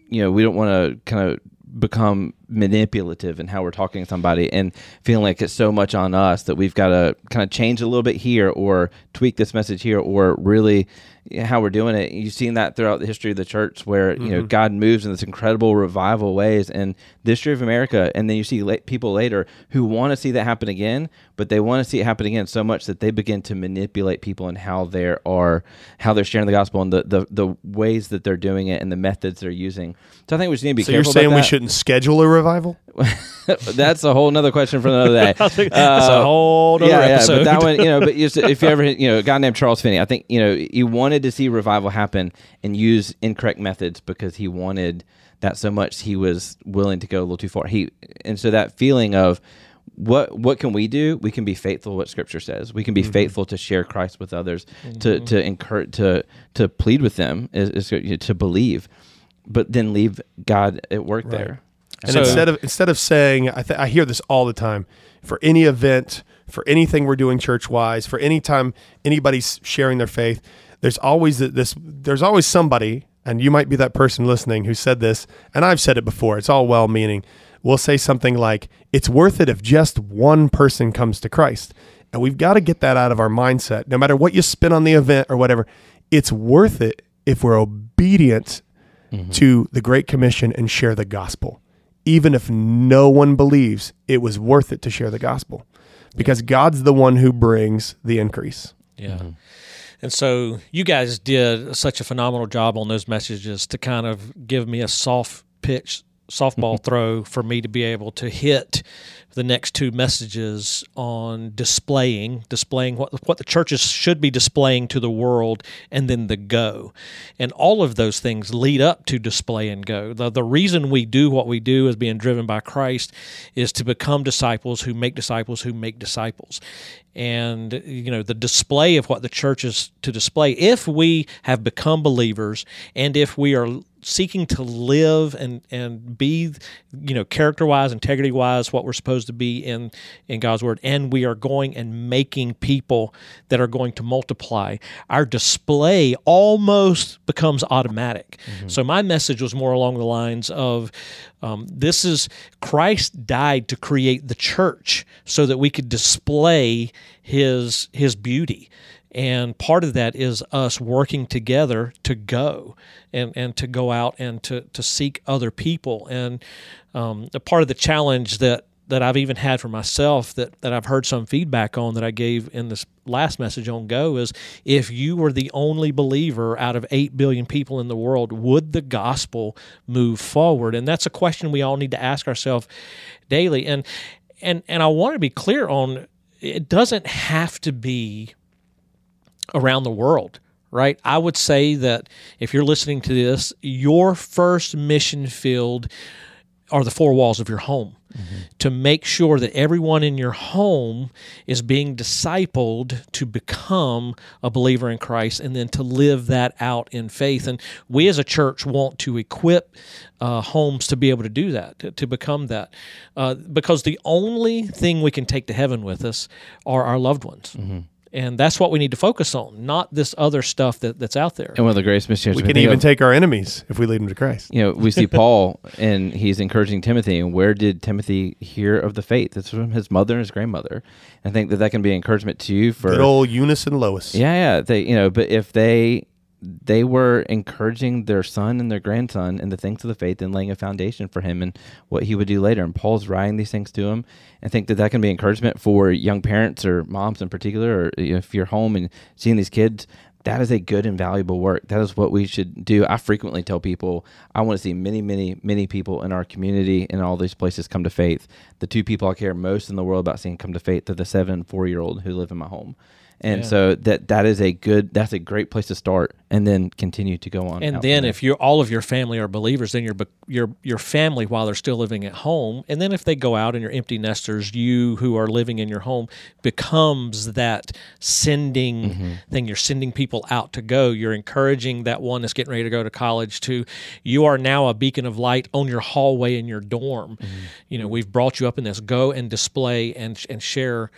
you know, we don't want to kind of become manipulative in how we're talking to somebody and feeling like it's so much on us that we've got to kind of change a little bit here or tweak this message here or really how we're doing it. You've seen that throughout the history of the church where, you know, mm-hmm. God moves in this incredible revival ways and the history of America. And then you see la- people later who want to see that happen again, but they want to see it happen again so much that they begin to manipulate people and how they are, how they're sharing the gospel and the, the, the ways that they're doing it and the methods they're using. So I think we just need to be So you're saying we shouldn't schedule a revival? That's a whole nother question for another day. That's a Uh, whole other yeah, episode. yeah, but that one, you know, but just, if you ever, you know, a guy named Charles Finney, I think, you know, he wanted to see revival happen and use incorrect methods because he wanted that so much he was willing to go a little too far. He and so that feeling of what what can we do? We can be faithful to what Scripture says. We can be faithful to share Christ with others, to to encourage, to to plead with them, is, is to believe, but then leave God at work there. And So- instead of instead of saying, I, th- I hear this all the time for any event, for anything we're doing church wise, for any time anybody's sharing their faith. There's always this. There's always somebody and you might be that person listening who said this, and I've said it before. It's all well meaning. We'll say something like, "It's worth it if just one person comes to Christ." And we've got to get that out of our mindset. No matter what you spin on the event or whatever, it's worth it if we're obedient mm-hmm. to the Great Commission and share the gospel. Even if no one believes, it was worth it to share the gospel because God's the one who brings the increase. Yeah. Mm-hmm. And so you guys did such a phenomenal job on those messages to kind of give me a soft pitch softball throw for me to be able to hit the next two messages on displaying displaying what what the churches should be displaying to the world and then the go. And all of those things lead up to display and go. The, the reason we do what we do is being driven by christ is to become disciples who make disciples who make disciples. And you know the display of what the church is to display if we have become believers and if we are seeking to live and and be you know character wise integrity wise what we're supposed to be in in God's word. And we are going and making people that are going to multiply. Our display almost becomes automatic. So my message was more along the lines of um, this is Christ died to create the church so that we could display his his beauty and part of that is us working together to go and, and to go out and to, to seek other people and um, a part of the challenge that that I've even had for myself that, that I've heard some feedback on that I gave in this last message on Go is if you were the only believer out of 8 billion people in the world, would the gospel move forward? And that's a question we all need to ask ourselves daily. And and and I want to be clear on it doesn't have to be around the world, right? I would say that if you're listening to this, your first mission field are the four walls of your home to make sure that everyone in your home is being discipled to become a believer in Christ and then to live that out in faith. And we as a church want to equip uh, homes to be able to do that, to, to become that. Uh, because the only thing we can take to heaven with us are our loved ones. And that's what we need to focus on, not this other stuff that, that's out there. And one of the greatest missionaries We we can even of- take our enemies if we lead them to Christ. you know, we see Paul and he's encouraging Timothy. And where did Timothy hear of the faith? It's from his mother and his grandmother. I think that that can be encouragement to you for Good old Eunice and Lois. yeah, yeah. They, you know, but if they they were encouraging their son and their grandson in the things of the faith and laying a foundation for him and what he would do later. And Paul's writing these things to him. I think that that can be encouragement for young parents or moms in particular, or if you're home and seeing these kids. That is a good and valuable work. That is what we should do. I frequently tell people I want to see many, many, many people in our community and all these places come to faith. The two people I care most in the world about seeing come to faith are the seven and four year old who live in my home. And Yeah. so that that is a good that's a great place to start and then continue to go on. And then if you're all of your family are believers, then your your your family while they're still living at home, and then if they go out and you're empty nesters, you who are living in your home becomes that sending Mm-hmm. thing. You're sending people out to go. You're encouraging that one that's getting ready to go to college to. You are now a beacon of light on your hallway in your dorm. Mm-hmm. You know we've brought you up in this. Go and display and and share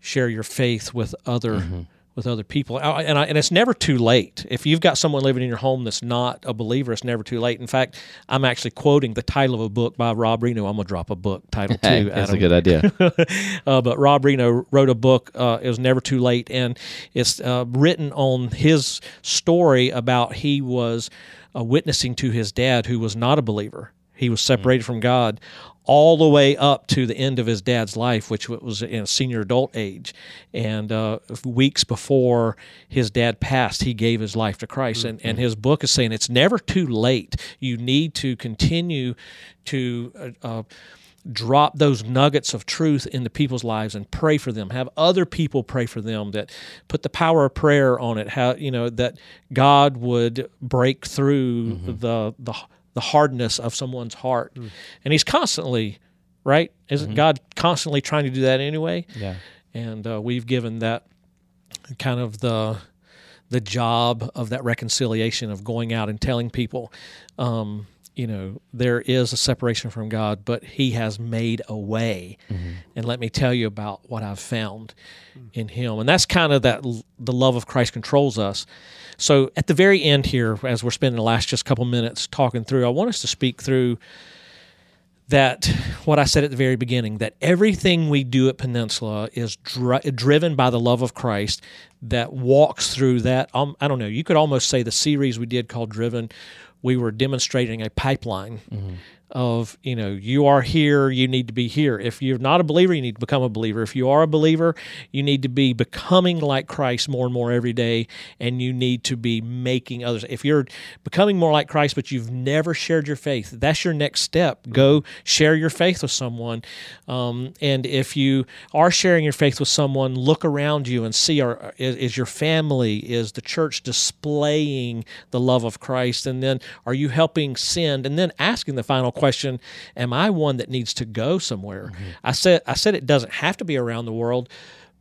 share your faith with other Mm-hmm. with other people and I, and it's never too late if you've got someone living in your home that's not a believer it's never too late in fact i'm actually quoting the title of a book by rob reno i'm going to drop a book title too Hey, that's a good idea. uh, but Rob Reno wrote a book. Uh, it was never too late, and it's uh, written on his story about he was uh, witnessing to his dad, who was not a believer. He was separated from God all the way up to the end of his dad's life, which was in a senior adult age. And uh, weeks before his dad passed, he gave his life to Christ. And, and his book is saying it's never too late. You need to continue to. Uh, uh, drop those nuggets of truth into people's lives and pray for them have other people pray for them that put the power of prayer on it how you know that god would break through the the the hardness of someone's heart. And he's constantly right? Isn't god constantly trying to do that anyway? Yeah. and uh, we've given that kind of the the job of that reconciliation of going out and telling people um, you know there is a separation from God, but He has made a way. And let me tell you about what I've found in Him, and that's kind of that the love of Christ controls us. So at the very end here, as we're spending the last just couple minutes talking through, I want us to speak through that what I said at the very beginning that everything we do at Peninsula is dri- driven by the love of Christ that walks through that. Um, I don't know. You could almost say the series we did called Driven, we were demonstrating a pipeline mm-hmm. Of you know you are here you need to be here. If you're not a believer you need to become a believer. If you are a believer you need to be becoming like christ more and more every day and you need to be making others. If you're becoming more like christ but you've never shared your faith that's your next step. Go share your faith with someone. Um, and if you are sharing your faith with someone look around you and see are, is, is your family is the church displaying the love of christ? And then are you helping send? And then asking the final question am i one that needs to go somewhere? Mm-hmm. I said i said it doesn't have to be around the world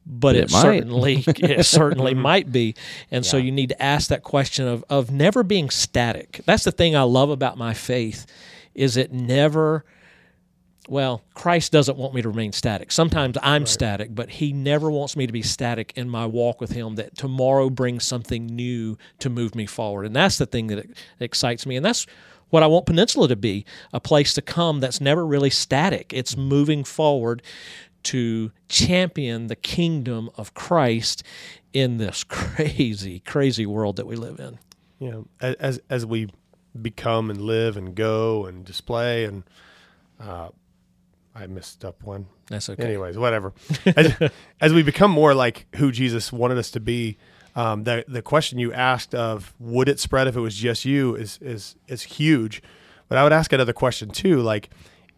but it, It certainly it certainly mm-hmm. might be. And so you need to ask that question of of never being static. That's the thing i love about my faith is it never well, Christ doesn't want me to remain static. Sometimes I'm static, but He never wants me to be static in my walk with Him, that tomorrow brings something new to move me forward. And that's the thing that excites me. And that's what I want Peninsula to be a place to come that's never really static. It's moving forward to champion the kingdom of Christ in this crazy, crazy world that we live in. you know, as as we become and live and go and display and uh, I messed up one. That's okay. Anyways, whatever. as, as we become more like who Jesus wanted us to be, um, the the question you asked of would it spread if it was just you is is is huge. But I would ask another question too, like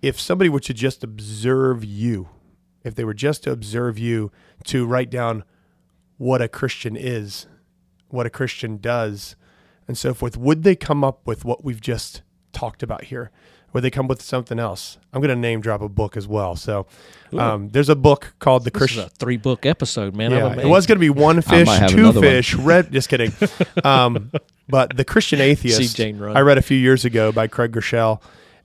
if somebody were to just observe you, if they were just to observe you, to write down what a Christian is, what a Christian does, and so forth, would they come up with what we've just talked about here? Would they come with something else? I'm going to name drop a book as well. So um, there's a book called The Christian. three book episode, man. Yeah, it was going to be one fish, two another one. fish, red. Just kidding. Um, but the Christian atheist. I read a few years ago by Craig Groeschel,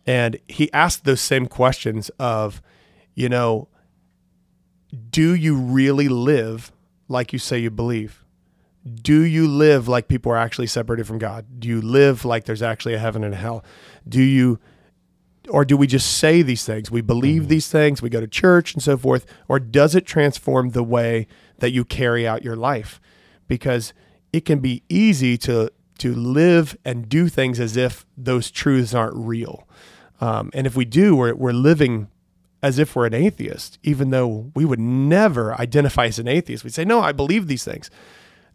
and he asked those same questions of, you know, do you really live like you say you believe? Do you live like people are actually separated from God? Do you live like there's actually a heaven and a hell? Do you or do we just say these things? We believe these things, we go to church and so forth, or does it transform the way that you carry out your life? Because it can be easy to to live and do things as if those truths aren't real. Um, and if we do, we're, we're living as if we're an atheist, even though we would never identify as an atheist. We say, no, I believe these things.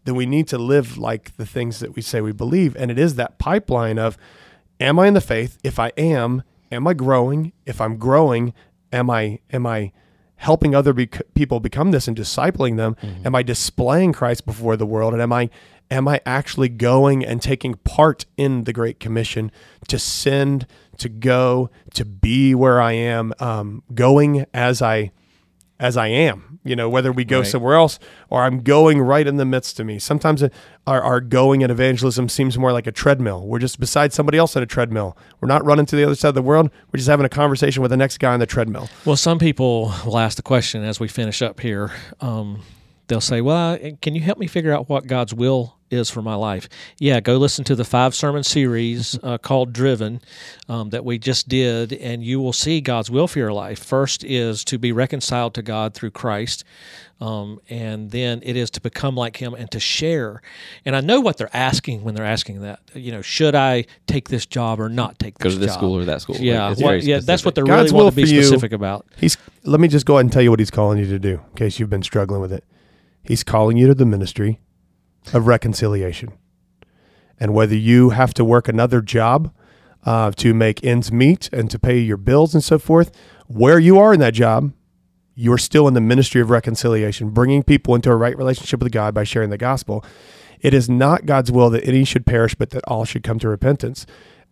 Then we need to live like the things that we say we believe. And it is that pipeline of, am I in the faith? If I am, am I growing? If I'm growing, am I am I helping other bec- people become this and discipling them? Am I displaying Christ before the world? And am I am I actually going and taking part in the Great Commission to send, to go, to be where I am, um, going as I as I am, you know, whether we go Right. somewhere else or I'm going right in the midst of me. Sometimes it- our, our going in evangelism seems more like a treadmill. We're just beside somebody else on a treadmill. We're not running to the other side of the world. We're just having a conversation with the next guy on the treadmill. Well, some people will ask the question as we finish up here. Um, they'll say, "Well, I- can you help me figure out what God's will is for my life?" Yeah, go listen to the five sermon series uh, called "Driven" um, that we just did, and you will see God's will for your life. First is to be reconciled to God through Christ. Um, and then it is to become like him and to share. And I know what they're asking when they're asking that. You know, should I take this job or not take Go to this job? school or that school. Yeah, it's well, very yeah, that's what specific. they're God's really will want to be for you- specific about. He's let me just go ahead and tell you what he's calling you to do in case you've been struggling with it. He's calling you to the ministry of reconciliation. And whether you have to work another job uh, to make ends meet and to pay your bills and so forth, where you are in that job, you're still in the ministry of reconciliation, bringing people into a right relationship with God by sharing the gospel. It is not God's will that any should perish, but that all should come to repentance.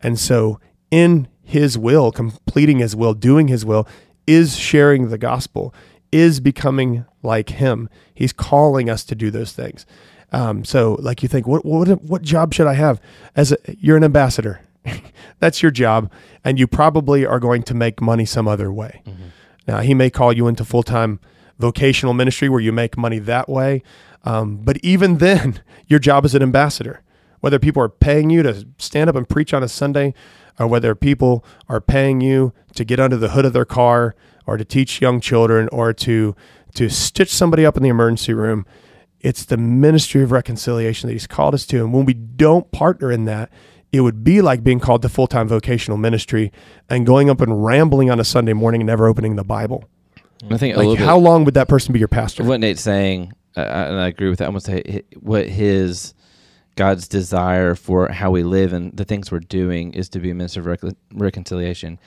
And so, in His will, completing His will, doing His will, is sharing the gospel, is becoming like Him. He's calling us to do those things. Um, so, like you think, what what what job should I have? As a, you're an ambassador. that's your job, and you probably are going to make money some other way. Mm-hmm. Now, he may call you into full time vocational ministry where you make money that way. Um, but even then, your job is an ambassador. Whether people are paying you to stand up and preach on a Sunday, or whether people are paying you to get under the hood of their car, or to teach young children, or to to stitch somebody up in the emergency room, it's the ministry of reconciliation that He's called us to. And when we don't partner in that, it would be like being called to full time vocational ministry and going up and rambling on a Sunday morning and never opening the Bible. I think Like, bit- how long would that person be your pastor? what Nate's saying, uh, and I agree with that. I'm gonna say what his God's desire for how we live and the things we're doing is to be a minister of recon- reconciliation.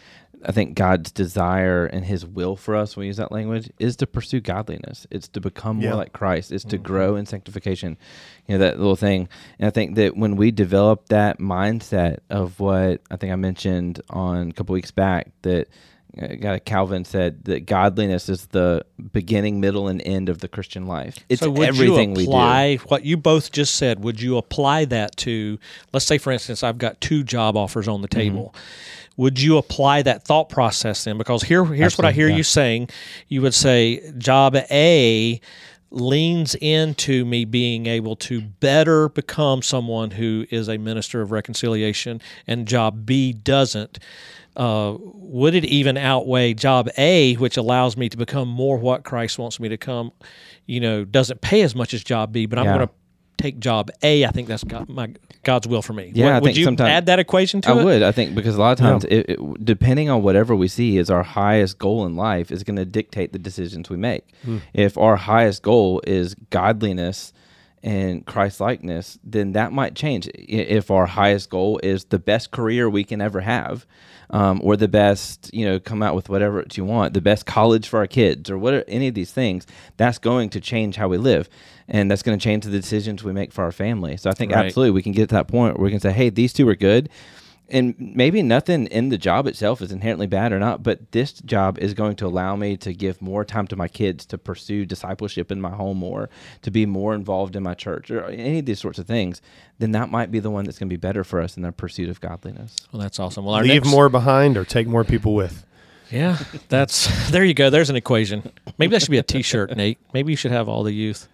I think God's desire and His will for us, when we use that language, is to pursue godliness. It's to become more like Christ. It's to grow in sanctification. You know that little thing. And I think that when we develop that mindset of what I think I mentioned on a couple weeks back, that uh, Calvin said that godliness is the beginning, middle, and end of the Christian life. It's so everything you we do. apply what you both just said? Would you apply that to, let's say, for instance, I've got two job offers on the Mm-hmm. Would you apply that thought process then? Because here, here's what I hear yeah. you saying. You would say job A leans into me being able to better become someone who is a minister of reconciliation, and job B doesn't. Uh, would it even outweigh job A, which allows me to become more what Christ wants me to come? You know, doesn't pay as much as job B, but I'm Yeah. going to take job A. I think that's God, my God's will for me. Yeah, would, I would think you add that equation to I it? would. I think because a lot of times, it, it, depending on whatever we see as our highest goal in life, is going to dictate the decisions we make. Hmm. If our highest goal is godliness and Christ likeness, then that might change. If our highest goal is the best career we can ever have, um, or the best, you know, come out with whatever you want, the best college for our kids, or what any of these things, that's going to change how we live, and that's going to change the decisions we make for our family. So I think Right. absolutely we can get to that point where we can say, hey, these two are good. And maybe nothing in the job itself is inherently bad or not, but this job is going to allow me to give more time to my kids to pursue discipleship in my home more, to be more involved in my church, or any of these sorts of things. Then that might be the one that's going to be better for us in the pursuit of godliness. Well, that's awesome. Well, our Leave next, more behind or take more people with. Yeah, that's there. You go. There's an equation. Maybe that should be a T-shirt, Nate. Maybe you should have all the youth.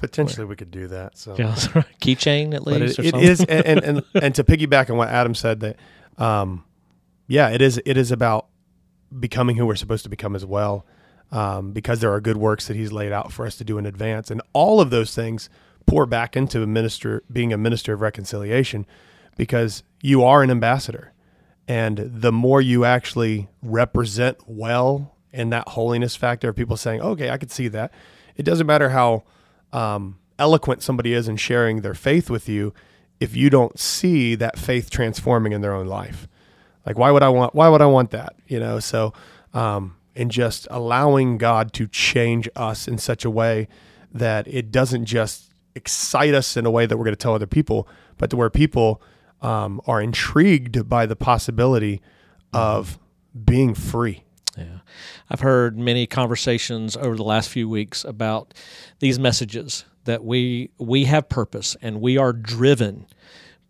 Potentially, we could do that. So, Yeah, right. keychain at but least. it, or it something. is, and, and and and to piggyback on what Adam said, that, um, yeah, it is. It is about becoming who we're supposed to become as well, um, because there are good works that He's laid out for us to do in advance, and all of those things pour back into a minister being a minister of reconciliation, because you are an ambassador, and the more you actually represent well in that holiness factor of people saying, "Okay, I could see that," it doesn't matter how um, eloquent somebody is in sharing their faith with you if you don't see that faith transforming in their own life. Like, why would I want? Why would I want that? You know. So, um, and just allowing God to change us in such a way that it doesn't just excite us in a way that we're going to tell other people, but to where people um, are intrigued by the possibility of being free. Yeah. I've heard many conversations over the last few weeks about these messages that we we have purpose and we are driven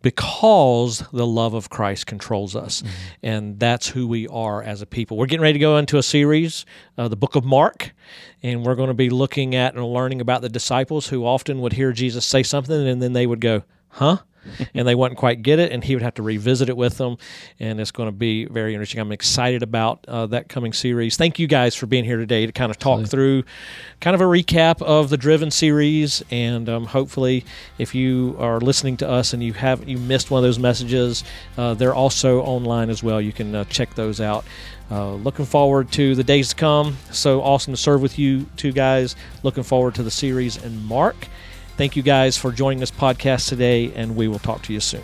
because the love of Christ controls us. And that's who we are as a people. We're getting ready to go into a series, uh, the book of Mark, and we're going to be looking at and learning about the disciples who often would hear Jesus say something and then they would go, huh? and they wouldn't quite get it, and he would have to revisit it with them. And it's going to be very interesting. I'm excited about uh, that coming series. Thank you guys for being here today to kind of talk through kind of a recap of the Driven series. And um, hopefully, if you are listening to us and you have you missed one of those messages, uh, they're also online as well. You can uh, check those out. Uh, looking forward to the days to come. So awesome to serve with you two guys. Looking forward to the series and Mark. Thank you guys for joining this podcast today, and we will talk to you soon.